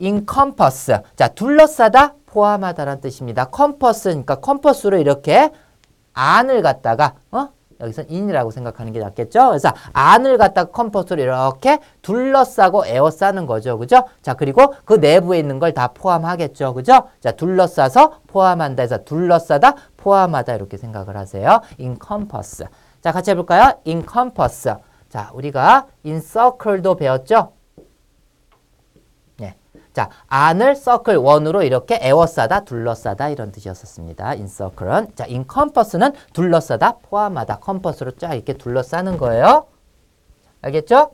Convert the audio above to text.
encompass. 자, 둘러싸다, 포함하다라는 뜻입니다. compass니까 컴퍼스로 이렇게 안을 갖다가 어? 여기서 in이라고 생각하는 게 낫겠죠? 그래서 안을 갖다가 컴퍼스로 이렇게 둘러싸고 에워싸는 거죠. 그죠? 자, 그리고 그 내부에 있는 걸 다 포함하겠죠. 그죠? 자, 둘러싸서 포함한다 해서 둘러싸다, 포함하다 이렇게 생각을 하세요. encompass. 자, 같이 해볼까요? encompass. 자, 우리가 encircle도 배웠죠? 네. 자, 안을 circle 원으로 이렇게 에워싸다, 둘러싸다 이런 뜻이었었습니다. encircle은. 자, encompass는 둘러싸다, 포함하다, 컴퍼스로 쫙 이렇게 둘러싸는 거예요. 알겠죠?